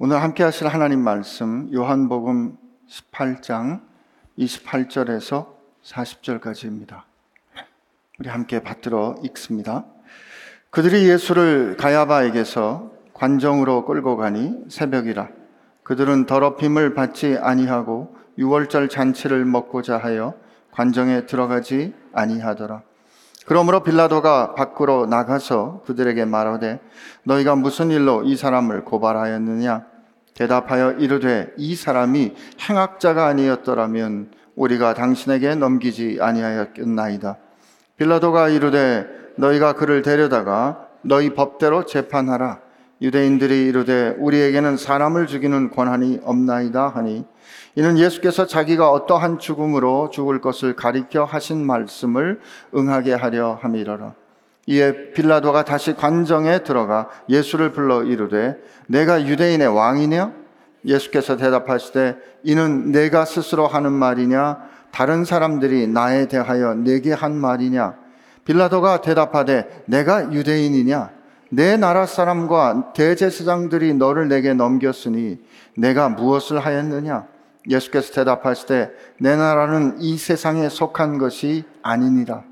오늘 함께 하실 하나님 말씀 요한복음 18장 28절에서 40절까지입니다. 우리 함께 받들어 읽습니다. 그들이 예수를 가야바에게서 관정으로 끌고 가니 새벽이라 그들은 더럽힘을 받지 아니하고 유월절 잔치를 먹고자 하여 관정에 들어가지 아니하더라. 그러므로 빌라도가 밖으로 나가서 그들에게 말하되 너희가 무슨 일로 이 사람을 고발하였느냐? 대답하여 이르되 이 사람이 행악자가 아니었더라면 우리가 당신에게 넘기지 아니하였겠나이다. 빌라도가 이르되 너희가 그를 데려다가 너희 법대로 재판하라. 유대인들이 이르되 우리에게는 사람을 죽이는 권한이 없나이다 하니 이는 예수께서 자기가 어떠한 죽음으로 죽을 것을 가리켜 하신 말씀을 응하게 하려 함이러라. 이에 빌라도가 다시 관정에 들어가 예수를 불러 이르되 내가 유대인의 왕이냐? 예수께서 대답하시되 이는 내가 스스로 하는 말이냐? 다른 사람들이 나에 대하여 내게 한 말이냐? 빌라도가 대답하되 내가 유대인이냐? 내 나라 사람과 대제사장들이 너를 내게 넘겼으니 내가 무엇을 하였느냐? 예수께서 대답하시되 내 나라는 이 세상에 속한 것이 아니니라.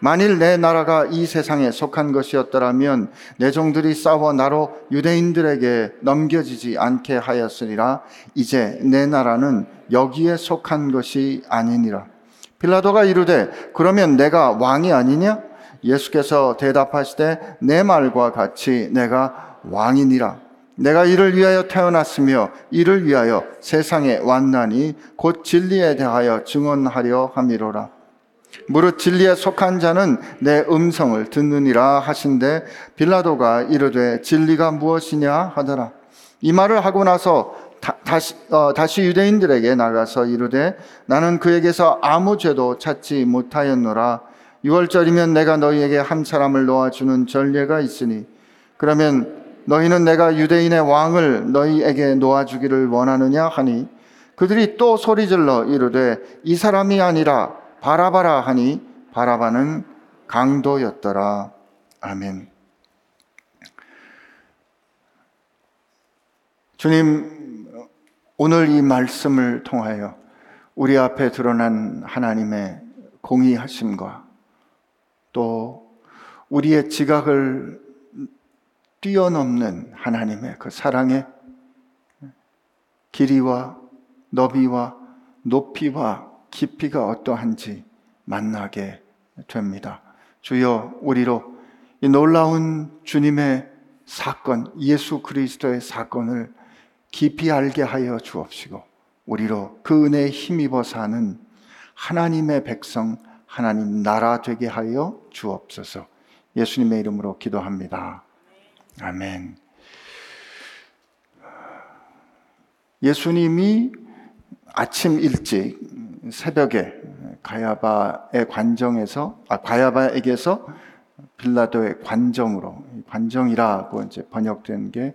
만일 내 나라가 이 세상에 속한 것이었더라면 내 종들이 싸워 나로 유대인들에게 넘겨지지 않게 하였으리라. 이제 내 나라는 여기에 속한 것이 아니니라. 빌라도가 이르되 그러면 내가 왕이 아니냐? 예수께서 대답하시되 내 말과 같이 내가 왕이니라. 내가 이를 위하여 태어났으며 이를 위하여 세상에 왔나니 곧 진리에 대하여 증언하려 함이로라. 무릇 진리에 속한 자는 내 음성을 듣느니라 하신데 빌라도가 이르되 진리가 무엇이냐 하더라. 이 말을 하고 나서 다, 시 어, 다시 유대인들에게 나가서 이르되 나는 그에게서 아무 죄도 찾지 못하였노라. 6월절이면 내가 너희에게 한 사람을 놓아주는 전례가 있으니 그러면 너희는 내가 유대인의 왕을 너희에게 놓아주기를 원하느냐 하니 그들이 또 소리질러 이르되 이 사람이 아니라 바라바라 하니 바라바는 강도였더라. 아멘. 주님, 오늘 이 말씀을 통하여 우리 앞에 드러난 하나님의 공의하심과 또 우리의 지각을 뛰어넘는 하나님의 그 사랑의 길이와 너비와 높이와 깊이가 어떠한지 만나게 됩니다. 주여 우리로 이 놀라운 주님의 사건, 예수 그리스도의 사건을 깊이 알게 하여 주옵시고 우리로 그 은혜에 힘입어 사는 하나님의 백성, 하나님 나라 되게 하여 주옵소서. 예수님의 이름으로 기도합니다. 아멘. 예수님이 아침 일찍 새벽에 가야바의 관정에서 아 가야바에게서 빌라도의 관정으로 관정이라고 이제 번역된 게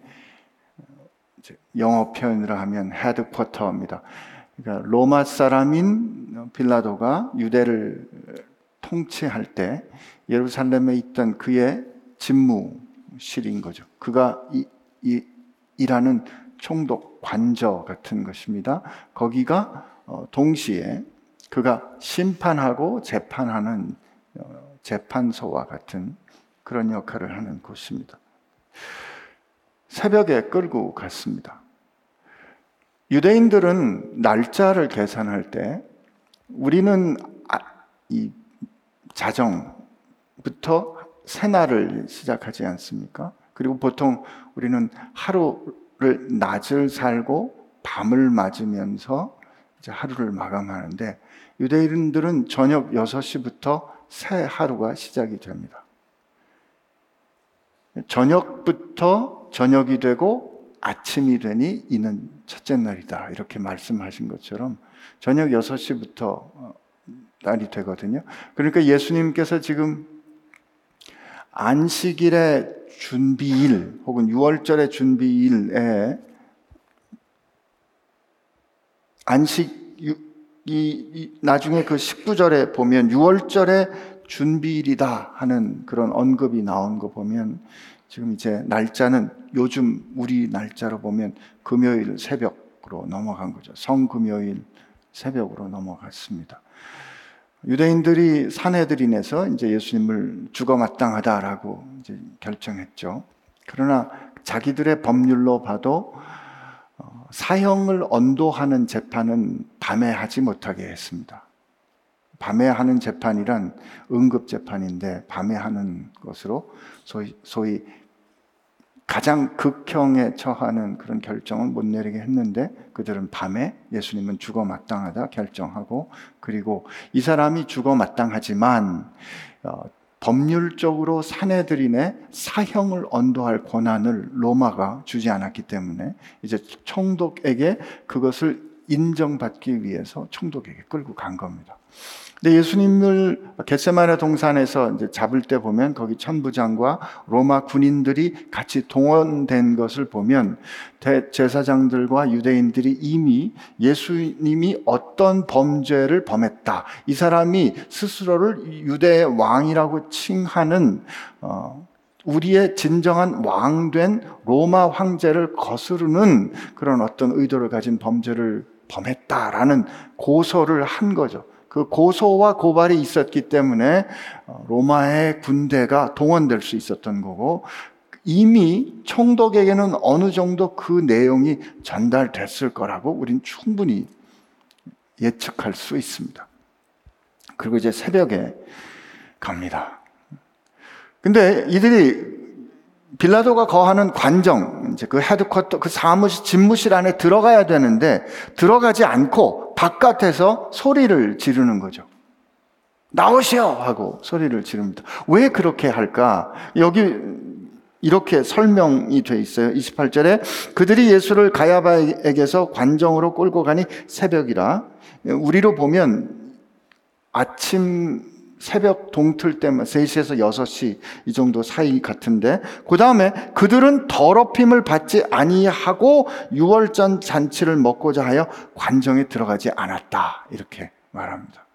영어 표현으로 하면 헤드쿼터입니다. 그러니까 로마 사람인 빌라도가 유대를 통치할 때 예루살렘에 있던 그의 직무 실인 거죠. 그가 이, 이, 일하는 총독 관저 같은 것입니다. 거기가 어, 동시에 그가 심판하고 재판하는 어, 재판소와 같은 그런 역할을 하는 곳입니다. 새벽에 끌고 갔습니다. 유대인들은 날짜를 계산할 때 우리는 아, 이 자정부터 새날을 시작하지 않습니까? 그리고 보통 우리는 하루를 낮을 살고 밤을 맞으면서 이제 하루를 마감하는데 유대인들은 저녁 6시부터 새 하루가 시작이 됩니다. 저녁부터 저녁이 되고 아침이 되니 이는 첫째 날이다. 이렇게 말씀하신 것처럼 저녁 6시부터 날이 되거든요. 그러니까 예수님께서 지금 안식일의 준비일 혹은 6월절의 준비일에 안식 이, 나중에 그 19절에 보면 6월절의 준비일이다 하는 그런 언급이 나온 거 보면 지금 이제 날짜는 요즘 우리 날짜로 보면 금요일 새벽으로 넘어간 거죠. 성금요일 새벽으로 넘어갔습니다. 유대인들이 사내들인에서 이제 예수님을 죽어 마땅하다라고 이제 결정했죠. 그러나 자기들의 법률로 봐도 어, 사형을 언도하는 재판은 밤에 하지 못하게 했습니다. 밤에 하는 재판이란 응급 재판인데 밤에 하는 것으로 소위, 소위 가장 극형에 처하는 그런 결정을 못 내리게 했는데 그들은 밤에 예수님은 죽어 마땅하다 결정하고 그리고 이 사람이 죽어 마땅하지만 어, 법률적으로 사내들인의 사형을 언도할 권한을 로마가 주지 않았기 때문에 이제 총독에게 그것을 인정받기 위해서 총독에게 끌고 간 겁니다. 근데 예수님을 겟세마네 동산에서 이제 잡을 때 보면 거기 천부장과 로마 군인들이 같이 동원된 것을 보면 제사장들과 유대인들이 이미 예수님이 어떤 범죄를 범했다. 이 사람이 스스로를 유대의 왕이라고 칭하는 어, 우리의 진정한 왕된 로마 황제를 거스르는 그런 어떤 의도를 가진 범죄를 범했다라는 고소를 한 거죠. 그 고소와 고발이 있었기 때문에 어, 로마의 군대가 동원될 수 있었던 거고 이미 총독에게는 어느 정도 그 내용이 전달됐을 거라고 우린 충분히 예측할 수 있습니다. 그리고 이제 새벽에 갑니다. 근데 이들이 빌라도가 거하는 관정, 이제 그 헤드쿼터, 그 사무실, 집무실 안에 들어가야 되는데 들어가지 않고 바깥에서 소리를 지르는 거죠. 나오시오! 하고 소리를 지릅니다. 왜 그렇게 할까? 여기 이렇게 설명이 돼 있어요. 28절에 그들이 예수를 가야바에게서 관정으로 끌고 가니 새벽이라. 우리로 보면 아침 새벽 동틀 때면 3시에서 6시 이 정도 사이 같은데 그 다음에 그들은 더럽힘을 받지 아니하고 6월전 잔치를 먹고자 하여 관정에 들어가지 않았다 이렇게 말합니다.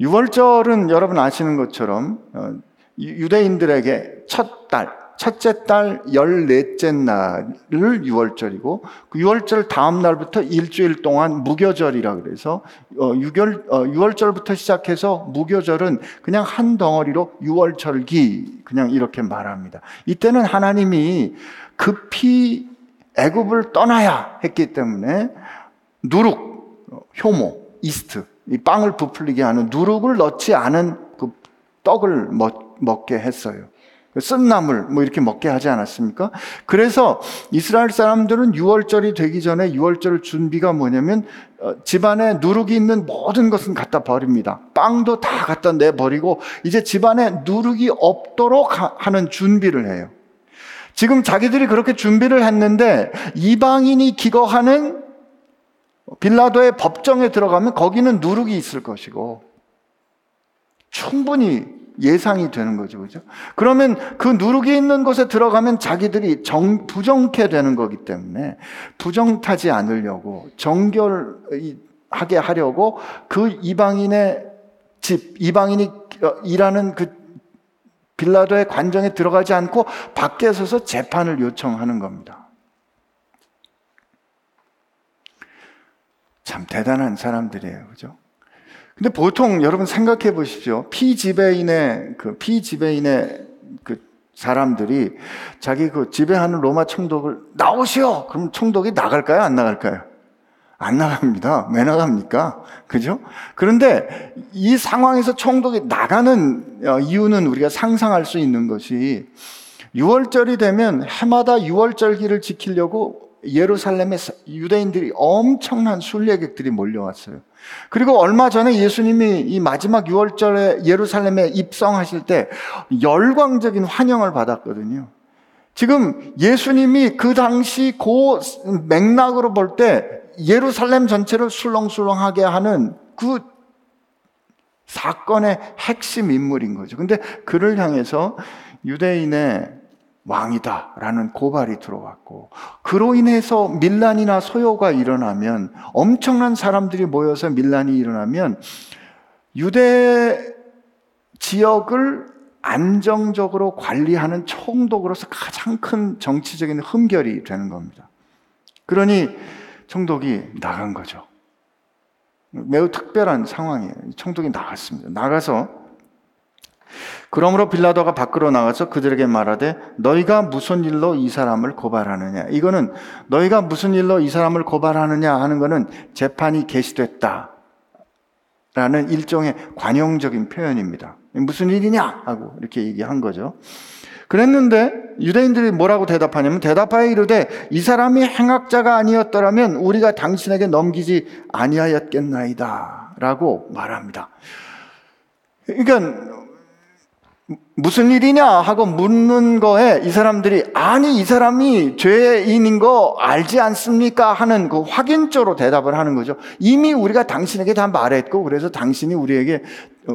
6월절은 여러분 아시는 것처럼 어, 유대인들에게 첫 달, 첫째 달 열넷째 날을 유월절이고 그 유월절 다음 날부터 일주일 동안 무교절이라 그래서 어, 6월, 어, 6월절부터 시작해서 무교절은 그냥 한 덩어리로 유월절기 그냥 이렇게 말합니다. 이때는 하나님이 급히 애굽을 떠나야 했기 때문에 누룩, 효모, 이스트 이 빵을 부풀리게 하는 누룩을 넣지 않은 그 떡을 먹, 먹게 했어요. 쓴나물 뭐 이렇게 먹게 하지 않았습니까? 그래서 이스라엘 사람들은 6월절이 되기 전에 6월절 준비가 뭐냐면 어, 집안에 누룩이 있는 모든 것은 갖다 버립니다. 빵도 다 갖다 내버리고 이제 집안에 누룩이 없도록 하는 준비를 해요. 지금 자기들이 그렇게 준비를 했는데 이방인이 기거하는 빌라도의 법정에 들어가면 거기는 누룩이 있을 것이고 충분히 예상이 되는 거죠. 그죠? 그러면 그 누룩이 있는 곳에 들어가면 자기들이 정, 부정케 되는 거기 때문에 부정타지 않으려고 정결하게 하려고 그 이방인의 집, 이방인이 일하는 그 빌라도의 관정에 들어가지 않고 밖에 서서 재판을 요청하는 겁니다. 참 대단한 사람들이에요. 그죠? 근데 보통 여러분 생각해 보십시오. 피지배인의 그 피지배인의 그 사람들이 자기 그 지배하는 로마 총독을 나오시오. 그럼 총독이 나갈까요? 안 나갈까요? 안 나갑니다. 왜 나갑니까? 그죠? 그런데 이 상황에서 총독이 나가는 어, 이유는 우리가 상상할 수 있는 것이 6월절이 되면 해마다 6월절기를 지키려고 예루살렘에 유대인들이 엄청난 순례객들이 몰려왔어요. 그리고 얼마 전에 예수님이 이 마지막 6월절에 예루살렘에 입성하실 때 열광적인 환영을 받았거든요. 지금 예수님이 그 당시 그 맥락으로 볼 때 예루살렘 전체를 술렁술렁하게 하는 그 사건의 핵심 인물인 거죠. 근데 그를 향해서 유대인의 왕이다라는 고발이 들어왔고 그로 인해서 밀란이나 소요가 일어나면 엄청난 사람들이 모여서 밀란이 일어나면 유대 지역을 안정적으로 관리하는 총독으로서 가장 큰 정치적인 흠결이 되는 겁니다. 그러니 총독이 나간 거죠. 매우 특별한 상황이에요. 총독이 나갔습니다. 나가서 그러므로 빌라도가 밖으로 나가서 그들에게 말하되 너희가 무슨 일로 이 사람을 고발하느냐 이거는 너희가 무슨 일로 이 사람을 고발하느냐 하는 것은 재판이 개시됐다 라는 일종의 관용적인 표현입니다. 무슨 일이냐 하고 이렇게 얘기한 거죠. 그랬는데 유대인들이 뭐라고 대답하냐면 대답하여 이르되 이 사람이 행악자가 아니었더라면 우리가 당신에게 넘기지 아니하였겠나이다 라고 말합니다. 그러니까 무슨 일이냐 하고 묻는 거에 이 사람들이 아니 이 사람이 죄인인 거 알지 않습니까 하는 그 확인적으로 대답을 하는 거죠. 이미 우리가 당신에게 다 말했고 그래서 당신이 우리에게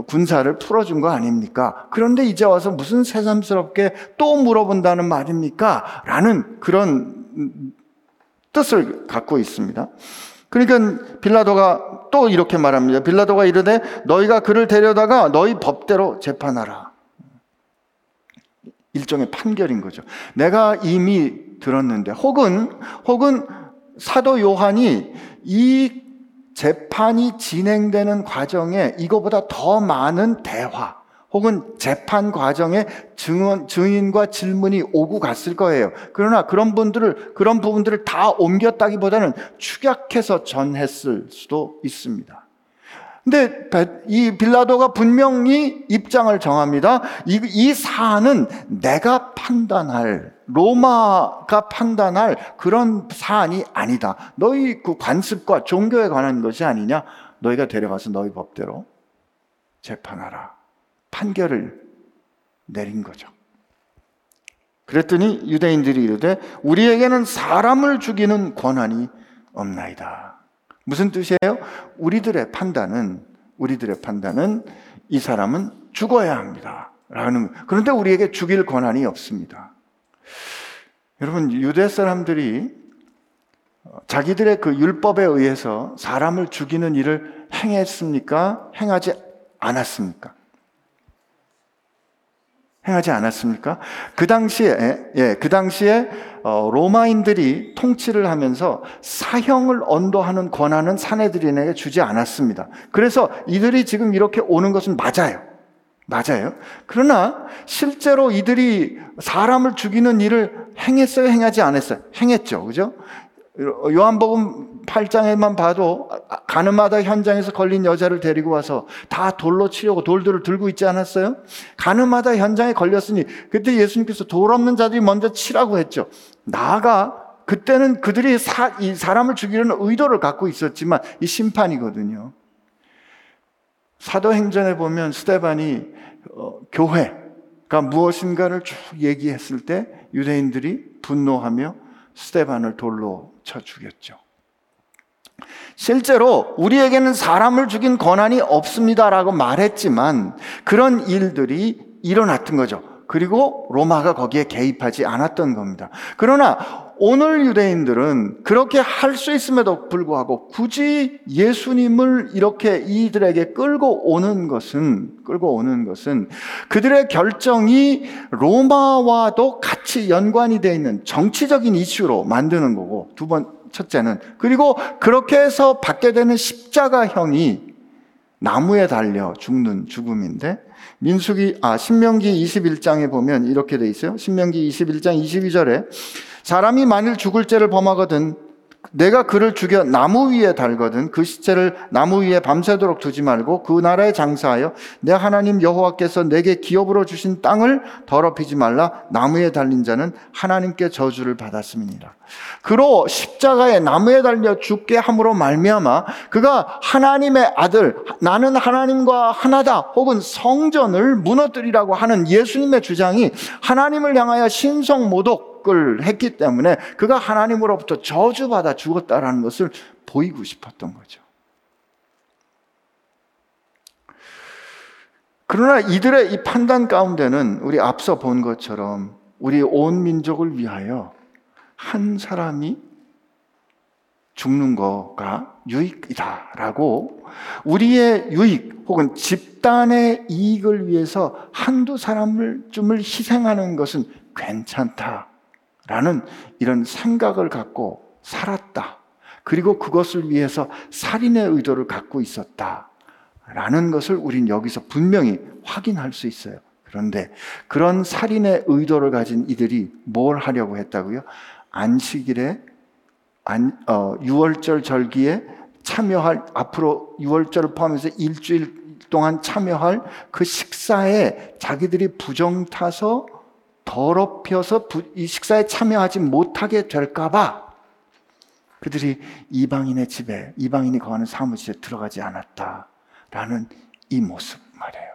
군사를 풀어준 거 아닙니까? 그런데 이제 와서 무슨 새삼스럽게 또 물어본다는 말입니까? 라는 그런 뜻을 갖고 있습니다. 그러니까 빌라도가 또 이렇게 말합니다. 빌라도가 이르되 너희가 그를 데려다가 너희 법대로 재판하라. 일종의 판결인 거죠. 내가 이미 들었는데 혹은 혹은 사도 요한이 이 재판이 진행되는 과정에 이거보다 더 많은 대화 혹은 재판 과정에 증언, 증인과 질문이 오고 갔을 거예요. 그러나 그런 분들을, 그런 부분들을 다 옮겼다기보다는 축약해서 전했을 수도 있습니다. 근데 이 빌라도가 분명히 입장을 정합니다. 이, 이 사안은 내가 판단할, 로마가 판단할 그런 사안이 아니다. 너희 그 관습과 종교에 관한 것이 아니냐? 너희가 데려가서 너희 법대로 재판하라. 판결을 내린 거죠. 그랬더니 유대인들이 이르되 우리에게는 사람을 죽이는 권한이 없나이다. 무슨 뜻이에요? 우리들의 판단은 우리들의 판단은 이 사람은 죽어야 합니다. 라는 그런데 우리에게 죽일 권한이 없습니다. 여러분 유대 사람들이 자기들의 그 율법에 의해서 사람을 죽이는 일을 행했습니까? 행하지 않았습니까? 행하지 않았습니까? 그 당시에 예, 그 당시에 어, 로마인들이 통치를 하면서 사형을 언도하는 권한은 사내들인에게 주지 않았습니다. 그래서 이들이 지금 이렇게 오는 것은 맞아요. 맞아요. 그러나 실제로 이들이 사람을 죽이는 일을 행했어요, 행하지 않았어요? 행했죠. 그죠? 요한복음 8장에만 봐도 가늠하다 현장에서 걸린 여자를 데리고 와서 다 돌로 치려고 돌들을 들고 있지 않았어요? 가늠하다 현장에 걸렸으니 그때 예수님께서 돌 없는 자들이 먼저 치라고 했죠. 나아가 그때는 그들이 사, 이 사람을 죽이려는 의도를 갖고 있었지만 이 심판이거든요. 사도행전에 보면 스테반이 어, 교회가 무엇인가를 쭉 얘기했을 때 유대인들이 분노하며 스테반을 돌로 쳐 죽였죠. 실제로 우리에게는 사람을 죽인 권한이 없습니다라고 말했지만 그런 일들이 일어났던 거죠. 그리고 로마가 거기에 개입하지 않았던 겁니다. 그러나 오늘 유대인들은 그렇게 할 수 있음에도 불구하고 굳이 예수님을 이렇게 이들에게 끌고 오는 것은 끌고 오는 것은 그들의 결정이 로마와도 같이 연관이 되어 있는 정치적인 이슈로 만드는 거고 두 번 첫째는 그리고 그렇게 해서 받게 되는 십자가형이 나무에 달려 죽는 죽음인데 민수기 아 신명기 21장에 보면 이렇게 돼 있어요. 신명기 21장 22절에 사람이 만일 죽을 죄를 범하거든 내가 그를 죽여 나무 위에 달거든 그 시체를 나무 위에 밤새도록 두지 말고 그 나라에 장사하여 내 하나님 여호와께서 내게 기업으로 주신 땅을 더럽히지 말라 나무에 달린 자는 하나님께 저주를 받았음이니라. 그로 십자가에 나무에 달려 죽게 함으로 말미암아 그가 하나님의 아들 나는 하나님과 하나다 혹은 성전을 무너뜨리라고 하는 예수님의 주장이 하나님을 향하여 신성 모독 을 했기 때문에 그가 하나님으로부터 저주받아 죽었다라는 것을 보이고 싶었던 거죠. 그러나 이들의 이 판단 가운데는 우리 앞서 본 것처럼 우리 온 민족을 위하여 한 사람이 죽는 거가 유익이다라고 우리의 유익 혹은 집단의 이익을 위해서 한두 사람을 좀을 희생하는 것은 괜찮다 라는 이런 생각을 갖고 살았다. 그리고 그것을 위해서 살인의 의도를 갖고 있었다. 라는 것을 우린 여기서 분명히 확인할 수 있어요. 그런데 그런 살인의 의도를 가진 이들이 뭘 하려고 했다고요? 안식일에 안, 어, 6월절 절기에 참여할 앞으로 6월절을 포함해서 일주일 동안 참여할 그 식사에 자기들이 부정 타서 더럽혀서 이 식사에 참여하지 못하게 될까봐 그들이 이방인의 집에 이방인이 거하는 사무실에 들어가지 않았다라는 이 모습 말이에요.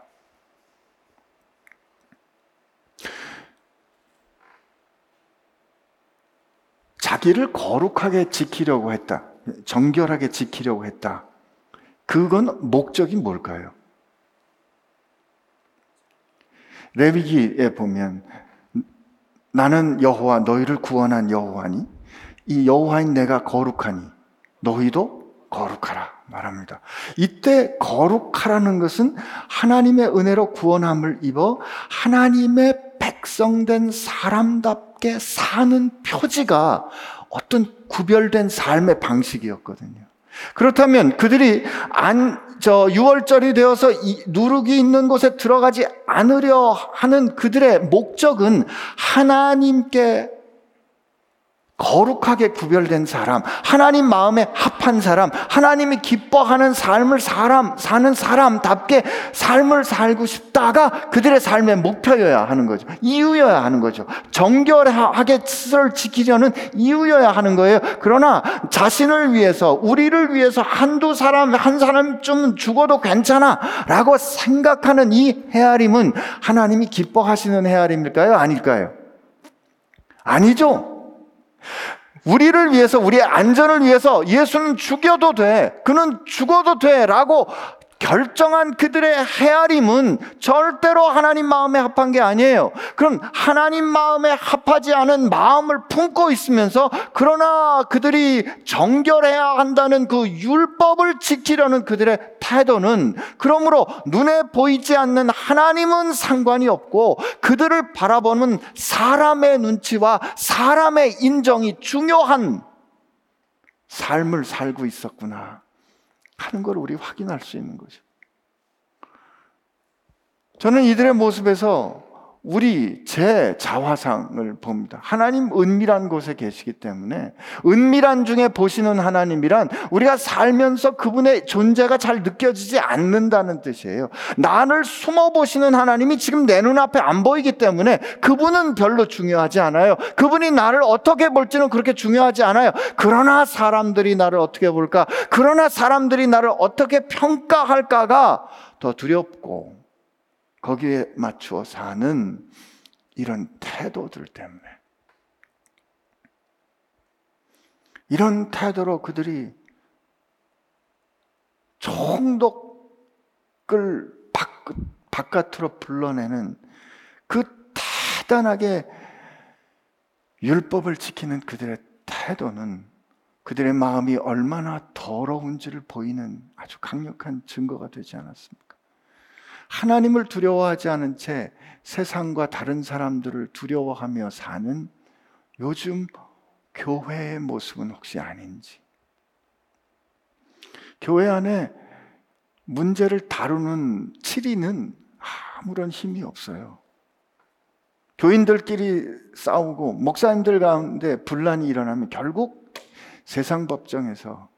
자기를 거룩하게 지키려고 했다. 정결하게 지키려고 했다. 그건 목적이 뭘까요? 레위기에 보면 나는 여호와 너희를 구원한 여호와니 이 여호와인 내가 거룩하니 너희도 거룩하라 말합니다. 이때 거룩하라는 것은 하나님의 은혜로 구원함을 입어 하나님의 백성된 사람답게 사는 표지가 어떤 구별된 삶의 방식이었거든요. 그렇다면 그들이 안, 저 6월절이 되어서 누룩이 있는 곳에 들어가지 않으려 하는 그들의 목적은 하나님께 거룩하게 구별된 사람, 하나님 마음에 합한 사람, 하나님이 기뻐하는 삶을 사람, 사는 사람답게 삶을 살고 싶다가 그들의 삶의 목표여야 하는 거죠. 이유여야 하는 거죠. 정결하게 스스로를 지키려는 이유여야 하는 거예요. 그러나 자신을 위해서, 우리를 위해서 한두 사람, 한 사람쯤 죽어도 괜찮아 라고 생각하는 이 헤아림은 하나님이 기뻐하시는 헤아림일까요? 아닐까요? 아니죠. 우리를 위해서, 우리의 안전을 위해서 예수는 죽여도 돼. 그는 죽어도 돼. 라고 결정한 그들의 헤아림은 절대로 하나님 마음에 합한 게 아니에요. 그럼 하나님 마음에 합하지 않은 마음을 품고 있으면서 그러나 그들이 정결해야 한다는 그 율법을 지키려는 그들의 태도는 그러므로 눈에 보이지 않는 하나님은 상관이 없고 그들을 바라보는 사람의 눈치와 사람의 인정이 중요한 삶을 살고 있었구나. 하는 걸 우리 확인할 수 있는 거죠. 저는 이들의 모습에서 우리 제 자화상을 봅니다. 하나님 은밀한 곳에 계시기 때문에 은밀한 중에 보시는 하나님이란 우리가 살면서 그분의 존재가 잘 느껴지지 않는다는 뜻이에요. 나를 숨어 보시는 하나님이 지금 내 눈앞에 안 보이기 때문에 그분은 별로 중요하지 않아요. 그분이 나를 어떻게 볼지는 그렇게 중요하지 않아요. 그러나 사람들이 나를 어떻게 볼까? 그러나 사람들이 나를 어떻게 평가할까가 더 두렵고 거기에 맞추어 사는 이런 태도들 때문에 이런 태도로 그들이 총독을 바깥으로 불러내는 그 대단하게 율법을 지키는 그들의 태도는 그들의 마음이 얼마나 더러운지를 보이는 아주 강력한 증거가 되지 않았습니까? 하나님을 두려워하지 않은 채 세상과 다른 사람들을 두려워하며 사는 요즘 교회의 모습은 혹시 아닌지. 교회 안에 문제를 다루는 치리는 아무런 힘이 없어요. 교인들끼리 싸우고 목사님들 가운데 분란이 일어나면 결국 세상 법정에서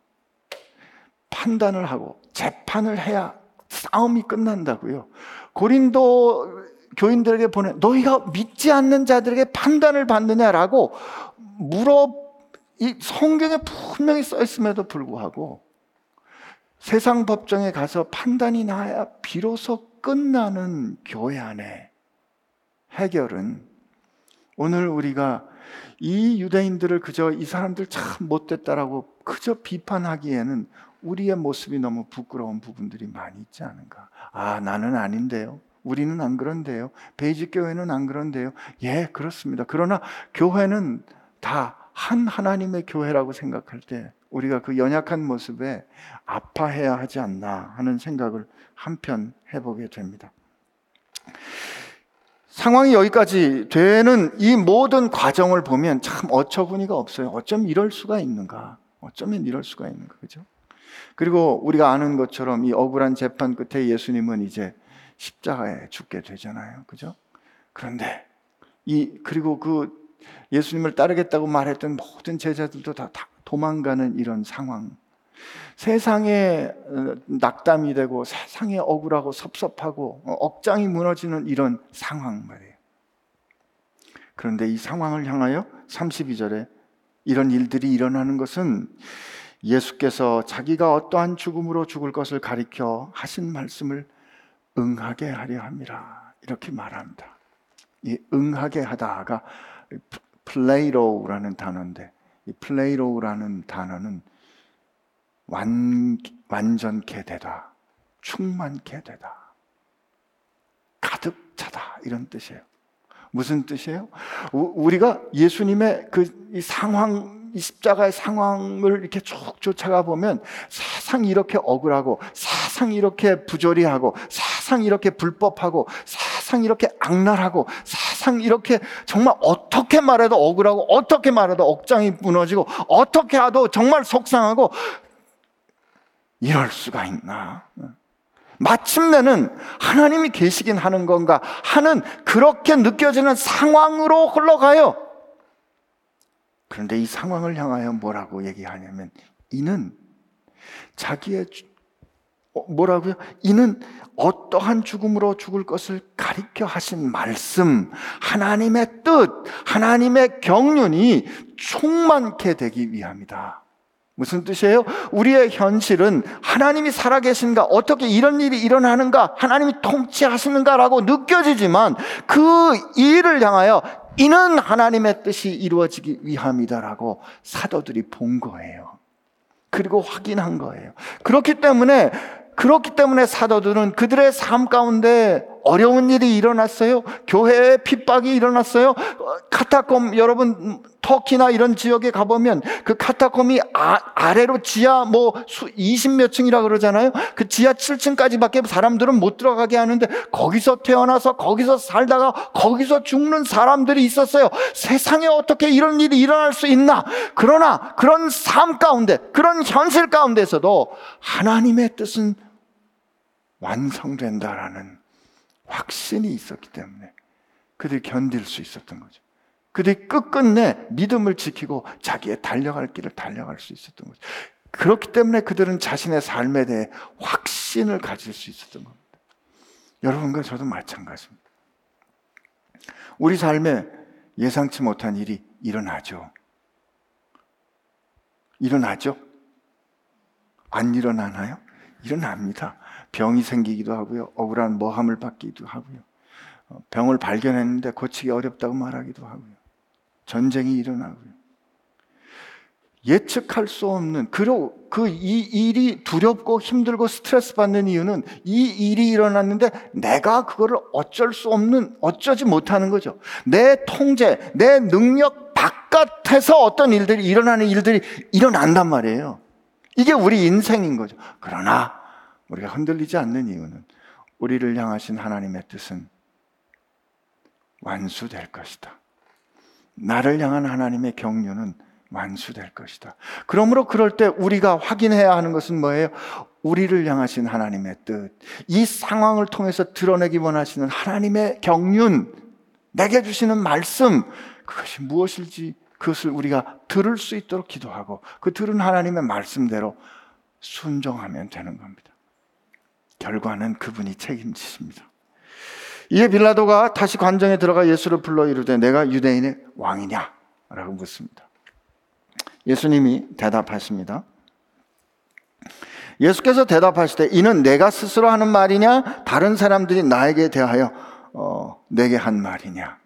판단을 하고 재판을 해야 싸움이 끝난다고요. 고린도 교인들에게 보내 너희가 믿지 않는 자들에게 판단을 받느냐라고 물어 이 성경에 분명히 써 있음에도 불구하고 세상 법정에 가서 판단이 나야 비로소 끝나는 교회 안에 해결은 오늘 우리가 이 유대인들을 그저 이 사람들 참 못됐다라고 그저 비판하기에는 우리의 모습이 너무 부끄러운 부분들이 많이 있지 않은가. 아, 나는 아닌데요. 우리는 안 그런데요. 베이직 교회는 안 그런데요. 예, 그렇습니다. 그러나 교회는 다 한 하나님의 교회라고 생각할 때 우리가 그 연약한 모습에 아파해야 하지 않나 하는 생각을 한편 해보게 됩니다. 상황이 여기까지 되는 이 모든 과정을 보면 참 어처구니가 없어요. 어쩜 이럴 수가 있는가? 어쩌면 이럴 수가 있는가? 그죠? 그리고 우리가 아는 것처럼 이 억울한 재판 끝에 예수님은 이제 십자가에 죽게 되잖아요. 그죠? 그런데 이 그리고 그 예수님을 따르겠다고 말했던 모든 제자들도 다, 다 도망가는 이런 상황. 세상에 어, 낙담이 되고 세상에 억울하고 섭섭하고 어, 억장이 무너지는 이런 상황 말이에요. 그런데 이 상황을 향하여 32절에 이런 일들이 일어나는 것은 예수께서 자기가 어떠한 죽음으로 죽을 것을 가리켜 하신 말씀을 응하게 하려 함이라 이렇게 말합니다. 이 응하게 하다가 πληρόω라는 단어인데 이 πληρόω라는 단어는 완, 완전케 되다, 충만케 되다, 가득 차다 이런 뜻이에요. 무슨 뜻이에요? 우리가 예수님의 그 상황, 이 십자가의 상황을 이렇게 쭉 쫓아가 보면 세상 이렇게 억울하고, 세상 이렇게 부조리하고, 세상 이렇게 불법하고, 세상 이렇게 악랄하고, 세상 이렇게 정말 어떻게 말해도 억울하고, 어떻게 말해도 억장이 무너지고, 어떻게 해도 정말 속상하고, 이럴 수가 있나? 마침내는 하나님이 계시긴 하는 건가 하는 그렇게 느껴지는 상황으로 흘러가요. 그런데 이 상황을 향하여 뭐라고 얘기하냐면 이는 자기의 어, 뭐라고요? 이는 어떠한 죽음으로 죽을 것을 가리켜 하신 말씀, 하나님의 뜻, 하나님의 경륜이 충만케 되기 위함이다. 무슨 뜻이에요? 우리의 현실은 하나님이 살아계신가, 어떻게 이런 일이 일어나는가, 하나님이 통치하시는가라고 느껴지지만 그 일을 향하여 이는 하나님의 뜻이 이루어지기 위함이다라고 사도들이 본 거예요. 그리고 확인한 거예요. 그렇기 때문에 그렇기 때문에 사도들은 그들의 삶 가운데 어려운 일이 일어났어요. 교회에 핍박이 일어났어요. 카타콤 여러분 터키나 이런 지역에 가보면 그 카타콤이 아, 래로 지하 뭐 20몇 층이라 그러잖아요. 그 지하 7층까지밖에 사람들은 못 들어가게 하는데 거기서 태어나서 거기서 살다가 거기서 죽는 사람들이 있었어요. 세상에 어떻게 이런 일이 일어날 수 있나? 그러나 그런 삶 가운데 그런 현실 가운데서도 하나님의 뜻은 완성된다라는 확신이 있었기 때문에 그들이 견딜 수 있었던 거죠. 그들이 끝끝내 믿음을 지키고 자기의 달려갈 길을 달려갈 수 있었던 거죠. 그렇기 때문에 그들은 자신의 삶에 대해 확신을 가질 수 있었던 겁니다. 여러분과 저도 마찬가지입니다. 우리 삶에 예상치 못한 일이 일어나죠. 일어나죠? 안 일어나나요? 일어납니다. 병이 생기기도 하고요. 억울한 모함을 받기도 하고요. 어, 병을 발견했는데 고치기 어렵다고 말하기도 하고요. 전쟁이 일어나고요. 예측할 수 없는 그리고 그이 일이 두렵고 힘들고 스트레스 받는 이유는 이 일이 일어났는데 내가 그거를 어쩔 수 없는 어쩌지 못하는 거죠. 내 통제, 내 능력 바깥에서 어떤 일들이 일어나는 일들이 일어난단 말이에요. 이게 우리 인생인 거죠. 그러나 우리가 흔들리지 않는 이유는 우리를 향하신 하나님의 뜻은 완수될 것이다. 나를 향한 하나님의 경륜은 완수될 것이다. 그러므로 그럴 때 우리가 확인해야 하는 것은 뭐예요? 우리를 향하신 하나님의 뜻, 이 상황을 통해서 드러내기 원하시는 하나님의 경륜, 내게 주시는 말씀, 그것이 무엇일지 그것을 우리가 들을 수 있도록 기도하고 그 들은 하나님의 말씀대로 순종하면 되는 겁니다. 결과는 그분이 책임지십니다. 이에 빌라도가 다시 관정에 들어가 예수를 불러 이르되 내가 유대인의 왕이냐? 라고 묻습니다. 예수님이 대답하십니다. 예수께서 대답하시되 이는 내가 스스로 하는 말이냐? 다른 사람들이 나에게 대하여 어, 내게 한 말이냐?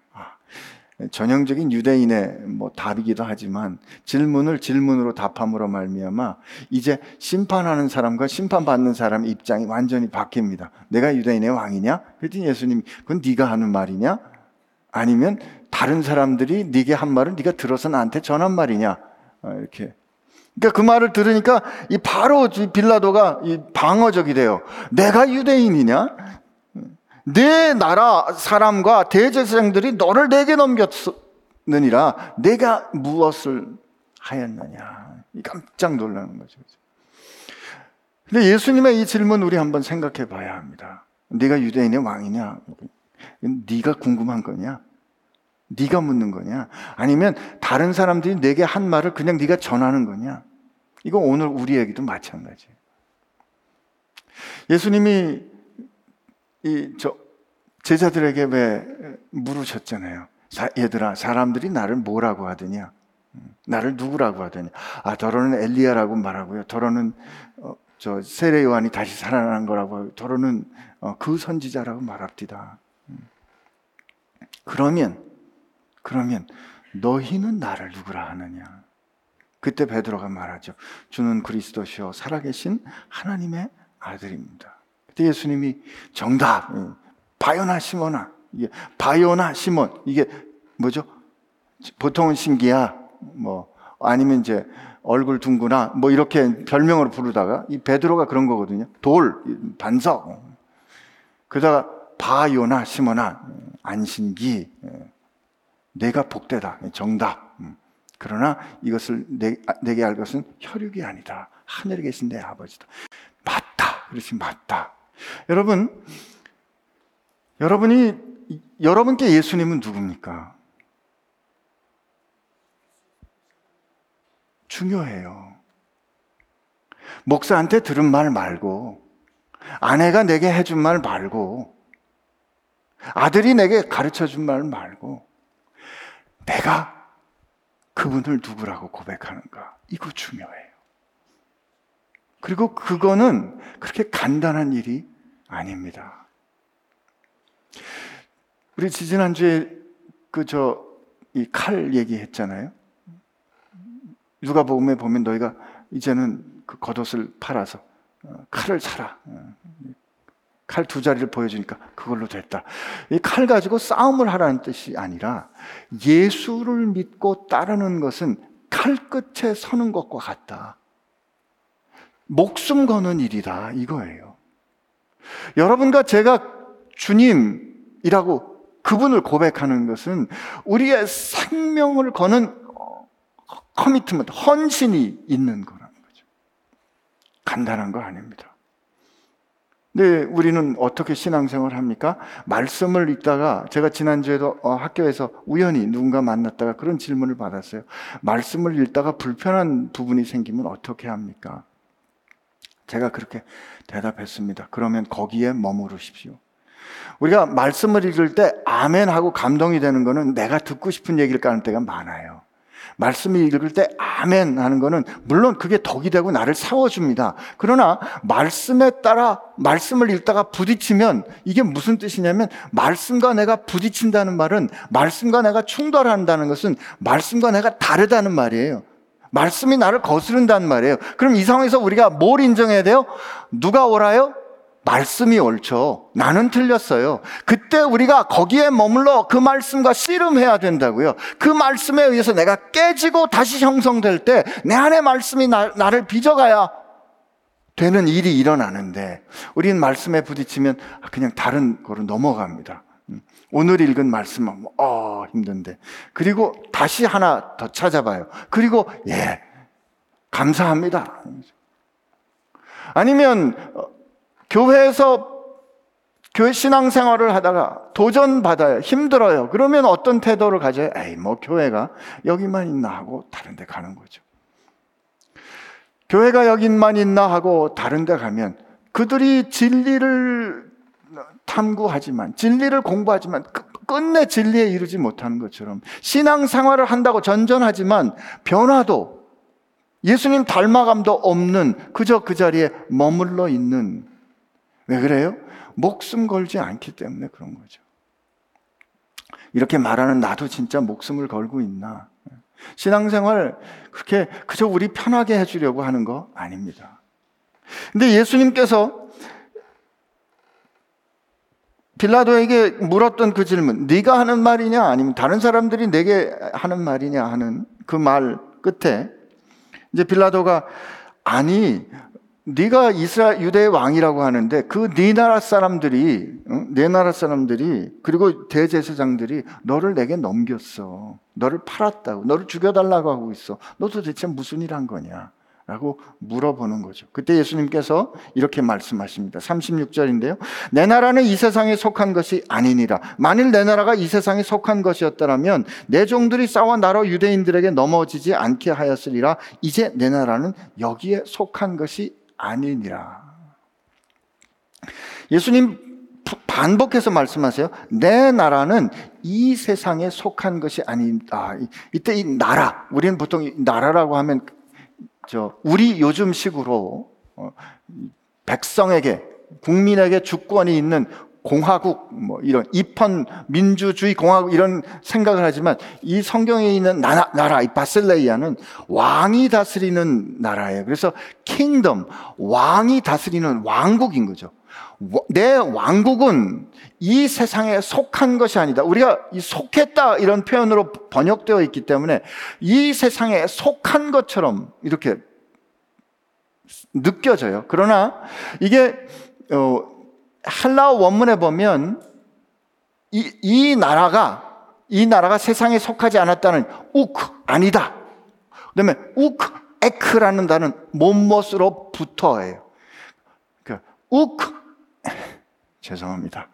전형적인 유대인의 뭐 답이기도 하지만 질문을 질문으로 답함으로 말미암아 이제 심판하는 사람과 심판받는 사람 입장이 완전히 바뀝니다. 내가 유대인의 왕이냐? 그랬더니 예수님이 그건 네가 하는 말이냐? 아니면 다른 사람들이 네게 한 말을 네가 들어서 나한테 전한 말이냐? 어, 이렇게 그러니까 그 말을 들으니까 이 바로 빌라도가 이 방어적이 돼요. 내가 유대인이냐? 내 나라 사람과 대제사장들이 너를 내게 넘겼느니라 내가 무엇을 하였느냐? 깜짝 놀라는 거죠. 근데 예수님의 이 질문 우리 한번 생각해 봐야 합니다. 네가 유대인의 왕이냐? 네가 궁금한 거냐? 네가 묻는 거냐? 아니면 다른 사람들이 내게 한 말을 그냥 네가 전하는 거냐? 이거 오늘 우리에게도 마찬가지예요. 예수님이 이 저 제자들에게 왜 물으셨잖아요. 얘들아, 사람들이 나를 뭐라고 하더냐? 음, 나를 누구라고 하더냐? 아, 더러는 엘리야라고 말하고요. 더러는 어, 저 세례 요한이 다시 살아난 거라고 더러는 어, 그 선지자라고 말합디다. 음. 그러면 그러면 너희는 나를 누구라 하느냐? 그때 베드로가 말하죠. 주는 그리스도시요 살아계신 하나님의 아들입니다. 그때 예수님이 정답 바요나 시몬아 이게 바요나 시몬 이게 뭐죠? 보통은 신기야 뭐 아니면 이제 얼굴 둥구나 뭐 이렇게 별명으로 부르다가 이 베드로가 그런 거거든요. 돌 반석 그러다가 바요나 시몬아 안신기 내가 복되다. 정답. 음. 그러나 이것을 내, 내게 알 것은 혈육이 아니다. 하늘에 계신 내 아버지다. 맞다. 그렇지, 맞다. 여러분, 여러분이, 여러분께 예수님은 누굽니까? 중요해요. 목사한테 들은 말 말고, 아내가 내게 해준 말 말고, 아들이 내게 가르쳐 준 말 말고, 내가 그분을 누구라고 고백하는가. 이거 중요해요. 그리고 그거는 그렇게 간단한 일이 아닙니다. 우리 지지난주에 그 저 이 칼 얘기했잖아요. 누가 복음에 보면 너희가 이제는 그 겉옷을 팔아서 어, 칼을 사라. 어, 칼두 자리를 보여주니까 그걸로 됐다. 이 칼 가지고 싸움을 하라는 뜻이 아니라 예수를 믿고 따르는 것은 칼 끝에 서는 것과 같다. 목숨 거는 일이다. 이거예요. 여러분과 제가 주님이라고 그분을 고백하는 것은 우리의 생명을 거는 커미트먼트, 헌신이 있는 거라는 거죠. 간단한 거 아닙니다. 네, 우리는 어떻게 신앙생활을 합니까? 말씀을 읽다가 제가 지난주에도 어, 학교에서 우연히 누군가 만났다가 그런 질문을 받았어요. 말씀을 읽다가 불편한 부분이 생기면 어떻게 합니까? 제가 그렇게 대답했습니다. 그러면 거기에 머무르십시오. 우리가 말씀을 읽을 때 아멘 하고 감동이 되는 거는 내가 듣고 싶은 얘기를 까는 때가 많아요. 말씀을 읽을 때 아멘 하는 거는 물론 그게 덕이 되고 나를 세워줍니다. 그러나 말씀에 따라 말씀을 읽다가 부딪히면 이게 무슨 뜻이냐면 말씀과 내가 부딪힌다는 말은 말씀과 내가 충돌한다는 것은 말씀과 내가 다르다는 말이에요. 말씀이 나를 거스른다는 말이에요. 그럼 이 상황에서 우리가 뭘 인정해야 돼요? 누가 오라요? 말씀이 옳죠. 나는 틀렸어요. 그때 우리가 거기에 머물러 그 말씀과 씨름해야 된다고요. 그 말씀에 의해서 내가 깨지고 다시 형성될 때 내 안에 말씀이 나, 나를 빚어가야 되는 일이 일어나는데 우리는 말씀에 부딪히면 그냥 다른 거로 넘어갑니다. 음, 오늘 읽은 말씀은 뭐, 어, 힘든데. 그리고 다시 하나 더 찾아봐요. 그리고, 예, 감사합니다. 아니면, 어, 교회에서 교회 신앙생활을 하다가 도전 받아요. 힘들어요. 그러면 어떤 태도를 가져요? 에이, 뭐 교회가 여기만 있나 하고 다른 데 가는 거죠. 교회가 여기만 있나 하고 다른 데 가면 그들이 진리를 탐구하지만 진리를 공부하지만 끝내 진리에 이르지 못하는 것처럼 신앙 생활을 한다고 전전하지만 변화도 예수님 닮아감도 없는 그저 그 자리에 머물러 있는 왜 그래요? 목숨 걸지 않기 때문에 그런 거죠. 이렇게 말하는 나도 진짜 목숨을 걸고 있나? 신앙생활 그렇게 그저 우리 편하게 해주려고 하는 거 아닙니다. 근데 예수님께서 빌라도에게 물었던 그 질문, 네가 하는 말이냐 아니면 다른 사람들이 내게 하는 말이냐 하는 그 말 끝에 이제 빌라도가 아니 네가 이스라엘 유대의 왕이라고 하는데 그 네 나라 사람들이 응? 네 나라 사람들이 그리고 대제사장들이 너를 내게 넘겼어. 너를 팔았다고. 너를 죽여 달라고 하고 있어. 너 도대체 무슨 일 한 거냐? 라고 물어보는 거죠. 그때 예수님께서 이렇게 말씀하십니다. 36절인데요. 내 나라는 이 세상에 속한 것이 아니니라. 만일 내 나라가 이 세상에 속한 것이었더라면 내 종들이 싸워 나로 유대인들에게 넘어지지 않게 하였으리라. 이제 내 나라는 여기에 속한 것이 아니니라. 예수님 반복해서 말씀하세요. 내 나라는 이 세상에 속한 것이 아니다. 이때 이 나라, 우리는 보통 나라라고 하면 저 우리 요즘식으로 어, 백성에게 국민에게 주권이 있는 공화국 뭐 이런 입헌 민주주의 공화국 이런 생각을 하지만 이 성경에 있는 나라, 나라 이 바셀레이아는 왕이 다스리는 나라예요. 그래서 킹덤 왕이 다스리는 왕국인 거죠. 내 왕국은 이 세상에 속한 것이 아니다. 우리가 이 속했다 이런 표현으로 번역되어 있기 때문에 이 세상에 속한 것처럼 이렇게 느껴져요. 그러나 이게 어, 할라어 원문에 보면 이, 이 나라가 이 나라가 세상에 속하지 않았다는 οὐκ 아니다. 그다음에 οὐκ ἐκ라는 단어는 뭣뭣으로부터예요. 그 οὐκ 죄송합니다.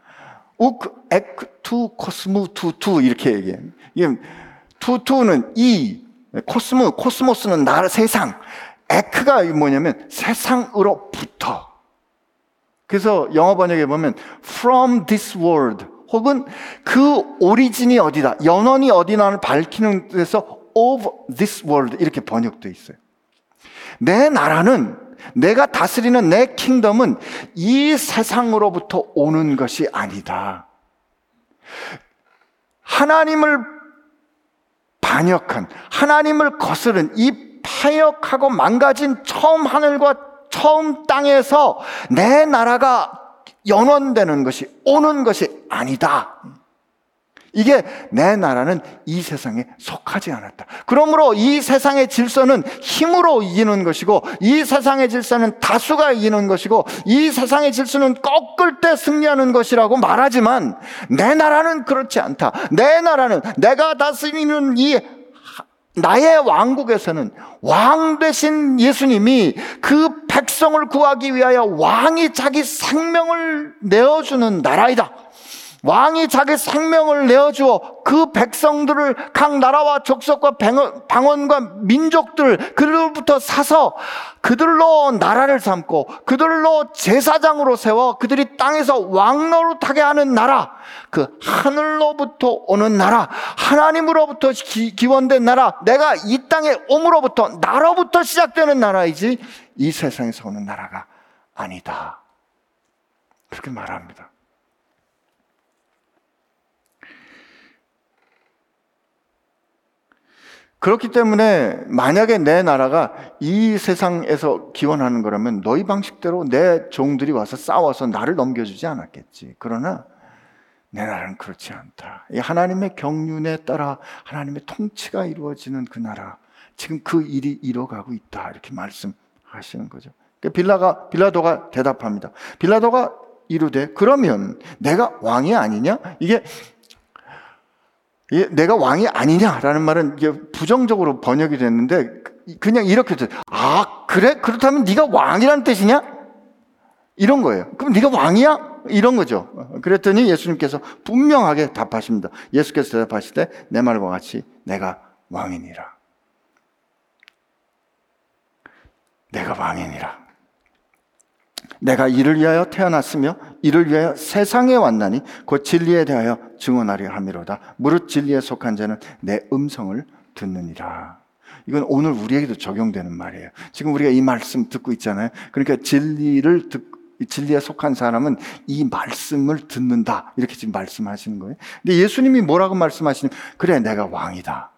οὐκ ἐκ τοῦ κόσμου τούτου 이렇게 얘기해요. 이게 τούτου는 이 κόσμο κόσμος는 나라 세상 ἐκ가 뭐냐면 세상으로부터. 그래서 영어 번역에 보면 from this world 혹은 그 오리진이 어디다, 연원이 어디나를 밝히는 데서 of this world 이렇게 번역돼 있어요. 내 나라는 내가 다스리는 내 킹덤은 이 세상으로부터 오는 것이 아니다. 하나님을 반역한, 하나님을 거스른 이 파역하고 망가진 처음 하늘과 처음 땅에서 내 나라가 연원되는 것이 오는 것이 아니다. 이게 내 나라는 이 세상에 속하지 않았다. 그러므로 이 세상의 질서는 힘으로 이기는 것이고, 이 세상의 질서는 다수가 이기는 것이고, 이 세상의 질서는 꺾을 때 승리하는 것이라고 말하지만, 내 나라는 그렇지 않다. 내 나라는 내가 다스리는 이 나의 왕국에서는 왕 되신 예수님이 그 백성을 구하기 위하여 왕이 자기 생명을 내어주는 나라이다. 왕이 자기 생명을 내어주어 그 백성들을 각 나라와 족속과 방언과 민족들 그들로부터 사서 그들로 나라를 삼고 그들로 제사장으로 세워 그들이 땅에서 왕노릇하게 하는 나라 그 하늘로부터 오는 나라 하나님으로부터 기, 기원된 나라 내가 이 땅에 옴으로부터 나로부터 시작되는 나라이지 이 세상에서 오는 나라가 아니다. 그렇게 말합니다 그렇기 때문에 만약에 내 나라가 이 세상에서 기원하는 거라면 너희 방식대로 내 종들이 와서 싸워서 나를 넘겨주지 않았겠지. 그러나 내 나라는 그렇지 않다. 하나님의 경륜에 따라 하나님의 통치가 이루어지는 그 나라. 지금 그 일이 이뤄가고 있다. 이렇게 말씀하시는 거죠. 그러니까 빌라가, 빌라도가 대답합니다. 빌라도가 이르되, 그러면 내가 왕이 아니냐? 이게 내가 왕이 아니냐라는 말은 부정적으로 번역이 됐는데 그냥 이렇게 돼. 아 그래 그렇다면 네가 왕이라는 뜻이냐? 이런 거예요. 그럼 네가 왕이야? 이런 거죠. 그랬더니 예수님께서 분명하게 답하십니다. 예수께서 대답하실 때 내 말과 같이 내가 왕이니라. 내가 왕이니라. 내가 이를 위하여 태어났으며 이를 위하여 세상에 왔나니 곧 진리에 대하여 증언하려 함이로다. 무릇 진리에 속한 자는 내 음성을 듣느니라. 이건 오늘 우리에게도 적용되는 말이에요. 지금 우리가 이 말씀 듣고 있잖아요. 그러니까 진리를 듣 진리에 속한 사람은 이 말씀을 듣는다. 이렇게 지금 말씀하시는 거예요. 근데 예수님이 뭐라고 말씀하시냐면, 그래, 내가 왕이다.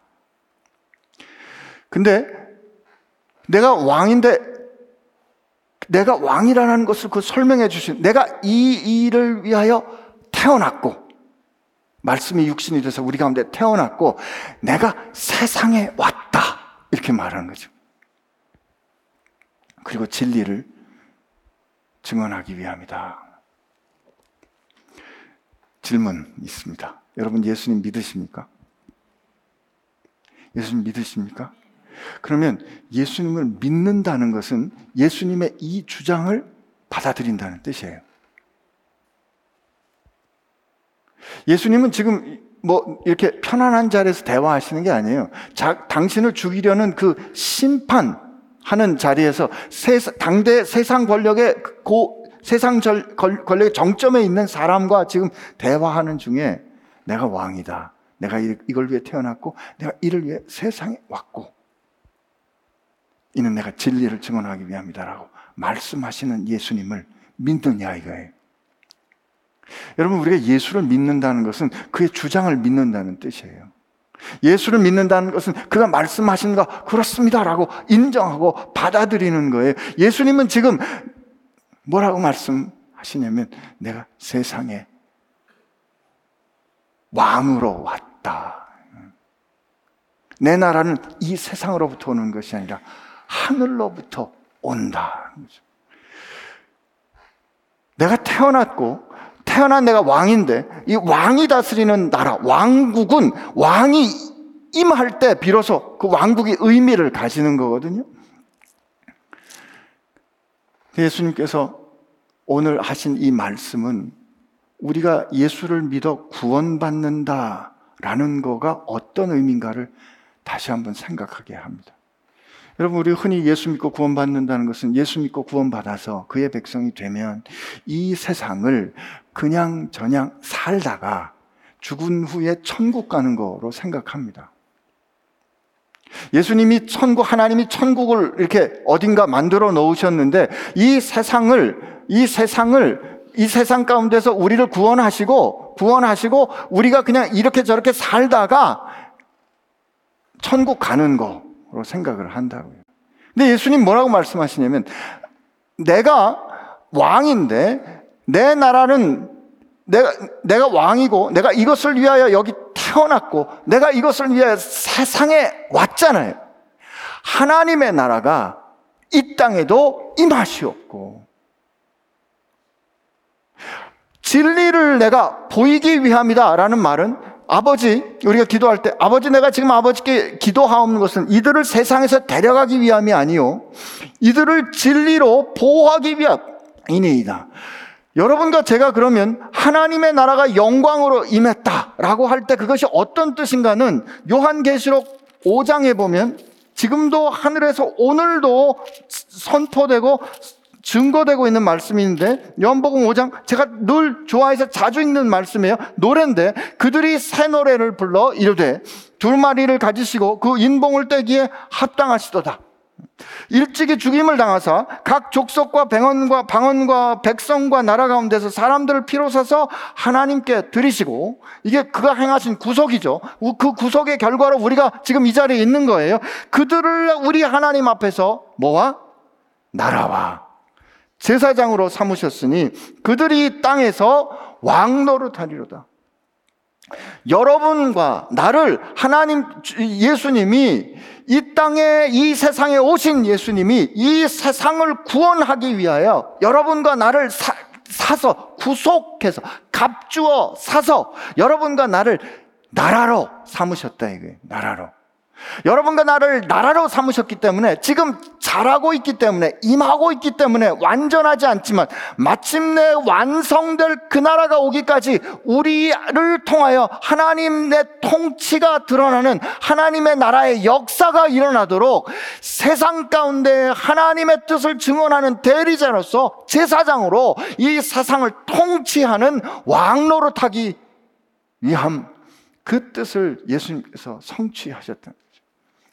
근데 내가 왕인데 내가 왕이라는 것을 그 설명해 주신, 내가 이 일을 위하여 태어났고, 말씀이 육신이 돼서 우리 가운데 태어났고, 내가 세상에 왔다. 이렇게 말하는 거죠. 그리고 진리를 증언하기 위함이다. 질문 있습니다. 여러분 예수님 믿으십니까? 예수님 믿으십니까? 그러면 예수님을 믿는다는 것은 예수님의 이 주장을 받아들인다는 뜻이에요. 예수님은 지금 뭐 이렇게 편안한 자리에서 대화하시는 게 아니에요. 자, 당신을 죽이려는 그 심판하는 자리에서 세, 당대 세상 권력의 고 세상 절, 권력의 정점에 있는 사람과 지금 대화하는 중에 내가 왕이다. 내가 이걸 위해 태어났고 내가 이를 위해 세상에 왔고 이는 내가 진리를 증언하기 위함이다라고 말씀하시는 예수님을 믿느냐 이거예요. 여러분 우리가 예수를 믿는다는 것은 그의 주장을 믿는다는 뜻이에요. 예수를 믿는다는 것은 그가 말씀하신 거 그렇습니다라고 인정하고 받아들이는 거예요. 예수님은 지금 뭐라고 말씀하시냐면 내가 세상에 왕으로 왔다. 내 나라는 이 세상으로부터 오는 것이 아니라 하늘로부터 온다. 내가 태어났고 태어난 내가 왕인데 이 왕이 다스리는 나라 왕국은 왕이 임할 때 비로소 그 왕국이 의미를 가지는 거거든요. 예수님께서 오늘 하신 이 말씀은 우리가 예수를 믿어 구원받는다라는 거가 어떤 의미인가를 다시 한번 생각하게 합니다. 여러분, 우리 흔히 예수 믿고 구원받는다는 것은 예수 믿고 구원받아서 그의 백성이 되면 이 세상을 그냥 저냥 살다가 죽은 후에 천국 가는 거로 생각합니다. 예수님이 천국, 하나님이 천국을 이렇게 어딘가 만들어 놓으셨는데 이 세상을, 이 세상을, 이 세상 가운데서 우리를 구원하시고, 구원하시고, 우리가 그냥 이렇게 저렇게 살다가 천국 가는 거로 생각을 한다고요. 근데 예수님 뭐라고 말씀하시냐면, 내가 왕인데, 내 나라는 내가, 내가 왕이고, 내가 이것을 위하여 여기 태어났고, 내가 이것을 위하여 세상에 왔잖아요. 하나님의 나라가 이 땅에도 임하시옵고, 진리를 내가 보이기 위함이다 라는 말은 아버지, 우리가 기도할 때, 아버지 내가 지금 아버지께 기도하옵는 것은 이들을 세상에서 데려가기 위함이 아니요. 이들을 진리로 보호하기 위함이니이다. 여러분과 제가 그러면 하나님의 나라가 영광으로 임했다라고 할 때 그것이 어떤 뜻인가는 요한계시록 5장에 보면 지금도 하늘에서 오늘도 선포되고 증거되고 있는 말씀인데 요한복음 5장 제가 늘 좋아해서 자주 읽는 말씀이에요. 노래인데 그들이 새 노래를 불러 이르되 두 마리를 가지시고 그 인봉을 떼기에 합당하시도다. 일찍이 죽임을 당하사 각 족속과 병원과 방언과 백성과 나라 가운데서 사람들을 피로 사서 하나님께 드리시고 이게 그가 행하신 구속이죠. 그 구속의 결과로 우리가 지금 이 자리에 있는 거예요. 그들을 우리 하나님 앞에서 뭐와 나라와 제사장으로 삼으셨으니 그들이 땅에서 왕노릇하리로다. 여러분과 나를 하나님 예수님이 이 땅에 이 세상에 오신 예수님이 이 세상을 구원하기 위하여 여러분과 나를 사, 사서 구속해서 값주어 사서 여러분과 나를 나라로 삼으셨다 이거예요. 나라로. 여러분과 나를 나라로 삼으셨기 때문에 지금 잘하고 있기 때문에 임하고 있기 때문에 완전하지 않지만 마침내 완성될 그 나라가 오기까지 우리를 통하여 하나님의 통치가 드러나는 하나님의 나라의 역사가 일어나도록 세상 가운데 하나님의 뜻을 증언하는 대리자로서 제사장으로 이 세상을 통치하는 왕노릇하기 위함. 그 뜻을 예수님께서 성취하셨던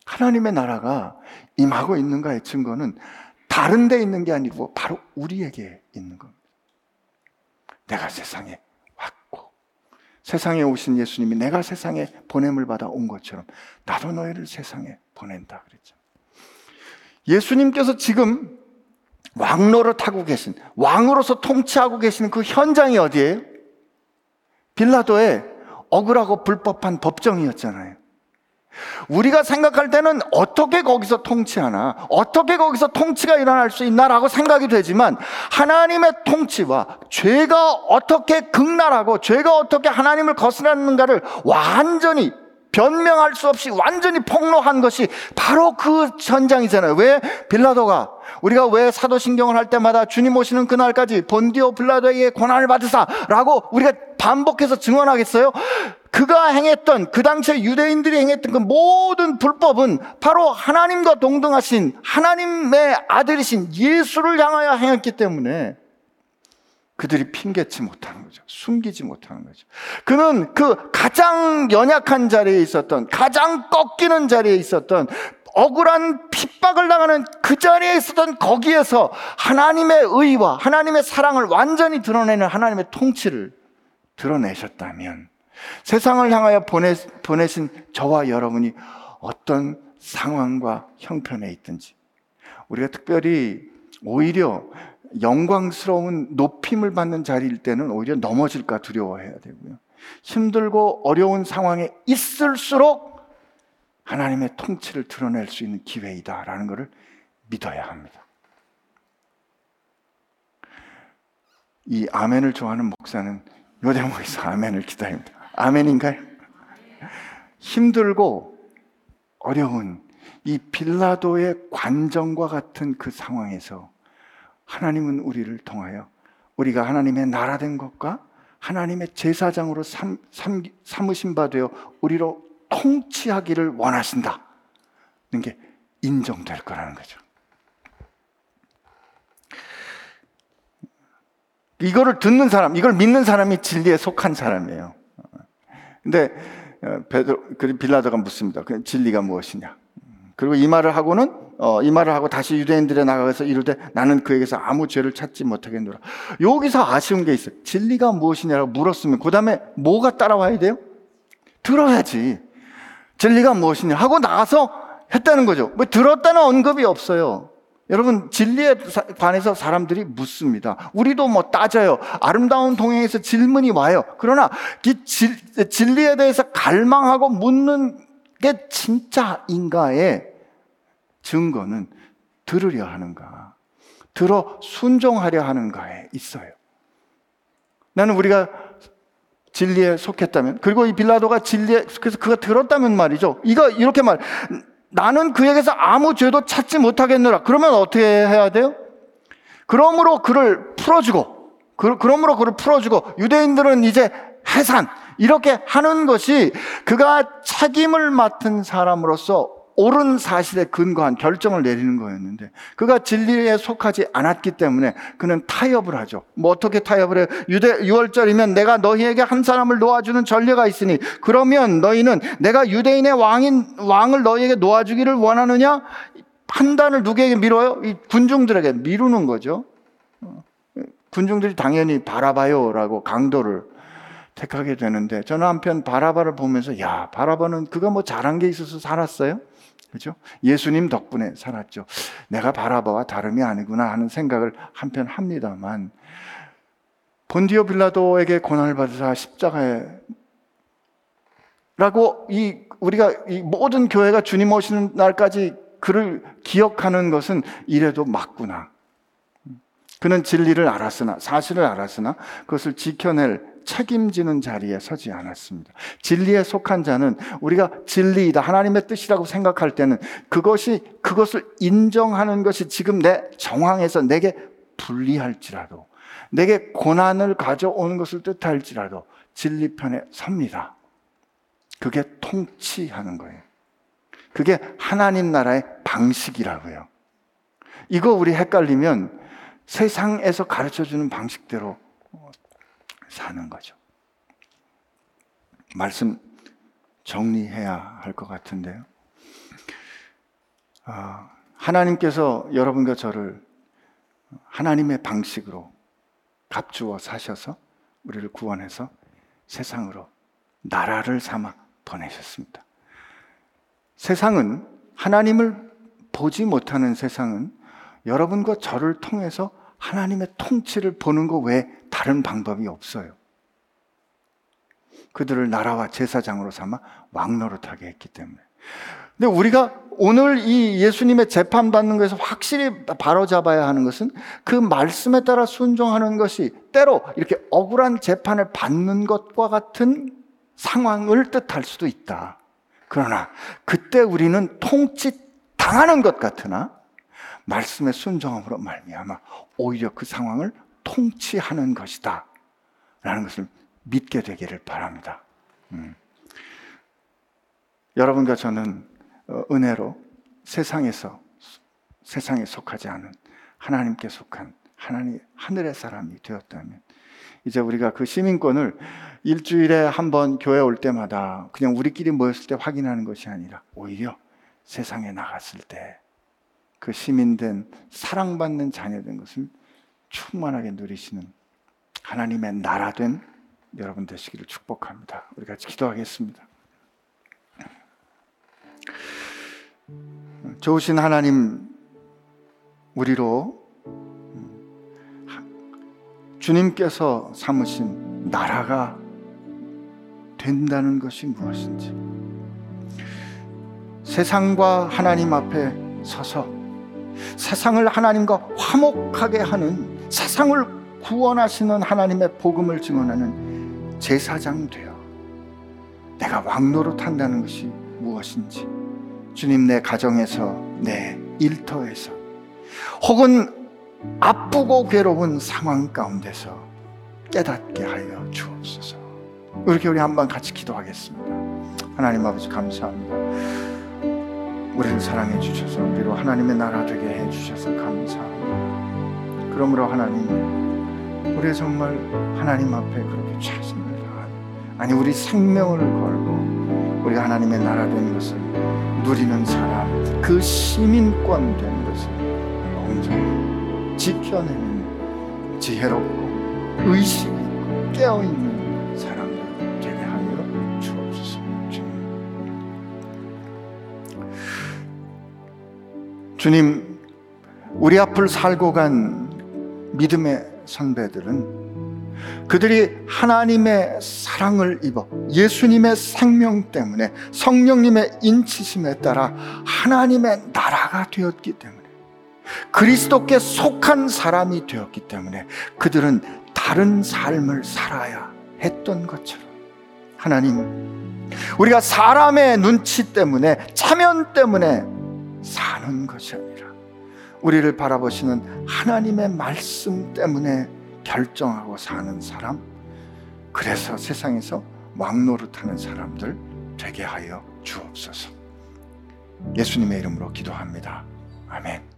하나님의 나라가 임하고 있는가의 증거는 다른 데 있는 게 아니고 바로 우리에게 있는 겁니다. 내가 세상에 왔고 세상에 오신 예수님이 내가 세상에 보냄을 받아 온 것처럼 나도 너희를 세상에 보낸다 그랬죠. 예수님께서 지금 왕로를 타고 계신 왕으로서 통치하고 계시는 그 현장이 어디예요? 빌라도의 억울하고 불법한 법정이었잖아요. 우리가 생각할 때는 어떻게 거기서 통치하나, 어떻게 거기서 통치가 일어날 수 있나라고 생각이 되지만 하나님의 통치와 죄가 어떻게 극날하고 죄가 어떻게 하나님을 거스르는가를 완전히 변명할 수 없이 완전히 폭로한 것이 바로 그 전장이잖아요. 왜 빌라도가 우리가 왜 사도신경을 할 때마다 주님 오시는 그날까지 본디오 빌라도에게 고난을 받으사라고 우리가 반복해서 증언하겠어요? 그가 행했던 그 당시에 유대인들이 행했던 그 모든 불법은 바로 하나님과 동등하신 하나님의 아들이신 예수를 향하여 행했기 때문에 그들이 핑계치 못하는 거죠. 숨기지 못하는 거죠. 그는 그 가장 연약한 자리에 있었던, 가장 꺾이는 자리에 있었던, 억울한 핍박을 당하는 그 자리에 있었던 거기에서 하나님의 의와 하나님의 사랑을 완전히 드러내는 하나님의 통치를 드러내셨다면 세상을 향하여 보내, 보내신 저와 여러분이 어떤 상황과 형편에 있든지 우리가 특별히 오히려 영광스러운 높임을 받는 자리일 때는 오히려 넘어질까 두려워해야 되고요. 힘들고 어려운 상황에 있을수록 하나님의 통치를 드러낼 수 있는 기회이다라는 것을 믿어야 합니다. 이 아멘을 좋아하는 목사는 요 대목에서 아멘을 기다립니다. 아멘인가요? 힘들고 어려운 이 빌라도의 관정과 같은 그 상황에서 하나님은 우리를 통하여 우리가 하나님의 나라 된 것과 하나님의 제사장으로 삼, 삼, 삼으신 바 되어 우리로 통치하기를 원하신다 는 게 인정될 거라는 거죠. 이거를 듣는 사람, 이걸 믿는 사람이 진리에 속한 사람이에요. 근데 어, 베드로, 그 빌라도가 묻습니다. 그 진리가 무엇이냐? 그리고 이 말을 하고는 어, 이 말을 하고 다시 유대인들에 나가서 이르되 나는 그에게서 아무 죄를 찾지 못하겠노라. 여기서 아쉬운 게 있어요. 진리가 무엇이냐고 물었으면 그 다음에 뭐가 따라와야 돼요? 들어야지. 진리가 무엇이냐 하고 나서 했다는 거죠. 뭐 들었다는 언급이 없어요. 여러분 진리에 관해서 사람들이 묻습니다. 우리도 뭐 따져요. 아름다운 동행에서 질문이 와요. 그러나 이 질, 진리에 대해서 갈망하고 묻는 게 진짜인가의 증거는 들으려 하는가, 들어 순종하려 하는가에 있어요. 나는 우리가 진리에 속했다면, 그리고 이 빌라도가 진리에 속해서 그가 들었다면 말이죠. 이거 이렇게 말, 나는 그에게서 아무 죄도 찾지 못하겠노라. 그러면 어떻게 해야 돼요? 그러므로 그를 풀어주고, 그, 그러므로 그를 풀어주고, 유대인들은 이제 해산, 이렇게 하는 것이 그가 책임을 맡은 사람으로서 옳은 사실에 근거한 결정을 내리는 거였는데 그가 진리에 속하지 않았기 때문에 그는 타협을 하죠. 뭐 어떻게 타협을 해요? 유대 유월절이면 내가 너희에게 한 사람을 놓아주는 전례가 있으니 그러면 너희는 내가 유대인의 왕인 왕을 너희에게 놓아주기를 원하느냐? 판단을 누구에게 미뤄요? 이 군중들에게 미루는 거죠. 군중들이 당연히 바라봐요라고 강도를 택하게 되는데 저는 한편 바라바를 보면서 야 바라바는 그가 뭐 잘한 게 있어서 살았어요? 그죠? 예수님 덕분에 살았죠. 내가 바라바와 다름이 아니구나 하는 생각을 한편 합니다만, 본디오 빌라도에게 고난을 받으사 십자가에 라고 이 우리가 이 모든 교회가 주님 오시는 날까지 그를 기억하는 것은 이래도 맞구나. 그는 진리를 알았으나 사실을 알았으나 그것을 지켜낼 책임지는 자리에 서지 않았습니다. 진리에 속한 자는 우리가 진리이다, 하나님의 뜻이라고 생각할 때는 그것이, 그것을 인정하는 것이 지금 내 정황에서 내게 불리할지라도, 내게 고난을 가져오는 것을 뜻할지라도 진리편에 섭니다. 그게 통치하는 거예요. 그게 하나님 나라의 방식이라고요. 이거 우리 헷갈리면 세상에서 가르쳐 주는 방식대로 사는 거죠. 말씀 정리해야 할 것 같은데요. 아, 하나님께서 여러분과 저를 하나님의 방식으로 값주어 사셔서 우리를 구원해서 세상으로 나라를 삼아 보내셨습니다. 세상은 하나님을 보지 못하는 세상은 여러분과 저를 통해서 하나님의 통치를 보는 것 외에 다른 방법이 없어요. 그들을 나라와 제사장으로 삼아 왕노릇하게 했기 때문에. 근데 우리가 오늘 이 예수님의 재판받는 것에서 확실히 바로잡아야 하는 것은 그 말씀에 따라 순종하는 것이 때로 이렇게 억울한 재판을 받는 것과 같은 상황을 뜻할 수도 있다. 그러나 그때 우리는 통치 당하는 것 같으나 말씀의 순종함으로 말미암아 오히려 그 상황을 통치하는 것이다. 라는 것을 믿게 되기를 바랍니다. 음. 여러분과 저는 어, 은혜로 세상에서 세상에 속하지 않은 하나님께 속한 하나님 하늘의 사람이 되었다면 이제 우리가 그 시민권을 일주일에 한 번 교회 올 때마다 그냥 우리끼리 모였을 때 확인하는 것이 아니라 오히려 세상에 나갔을 때 그 시민된 사랑받는 자녀된 것을 충만하게 누리시는 하나님의 나라 된 여러분 되시기를 축복합니다. 우리 같이 기도하겠습니다. 좋으신 하나님, 우리로 주님께서 삼으신 나라가 된다는 것이 무엇인지 세상과 하나님 앞에 서서 세상을 하나님과 화목하게 하는 세상을 구원하시는 하나님의 복음을 증언하는 제사장 되어 내가 왕노릇 한다는 것이 무엇인지 주님 내 가정에서 내 일터에서 혹은 아프고 괴로운 상황 가운데서 깨닫게 하여 주옵소서. 이렇게 우리 한번 같이 기도하겠습니다. 하나님 아버지 감사합니다. 우리를 사랑해 주셔서 우리로 하나님의 나라 되게 해 주셔서 감사합니다. 그러므로 하나님 우리 정말 하나님 앞에 그렇게 최선을 다하는 아니 우리 생명을 걸고 우리가 하나님의 나라 된 것을 누리는 사람 그 시민권 된 것을 온전히 지켜내는 지혜롭고 의식 있고 깨어있는 사람들 되게 하여 주옵소서. 주님 우리 앞을 살고 간 믿음의 선배들은 그들이 하나님의 사랑을 입어 예수님의 생명 때문에 성령님의 인치심에 따라 하나님의 나라가 되었기 때문에 그리스도께 속한 사람이 되었기 때문에 그들은 다른 삶을 살아야 했던 것처럼 하나님 우리가 사람의 눈치 때문에 차면 때문에 사는 것이 아니라 우리를 바라보시는 하나님의 말씀 때문에 결정하고 사는 사람, 그래서 세상에서 왕노릇하는 사람들 되게 하여 주옵소서. 예수님의 이름으로 기도합니다. 아멘.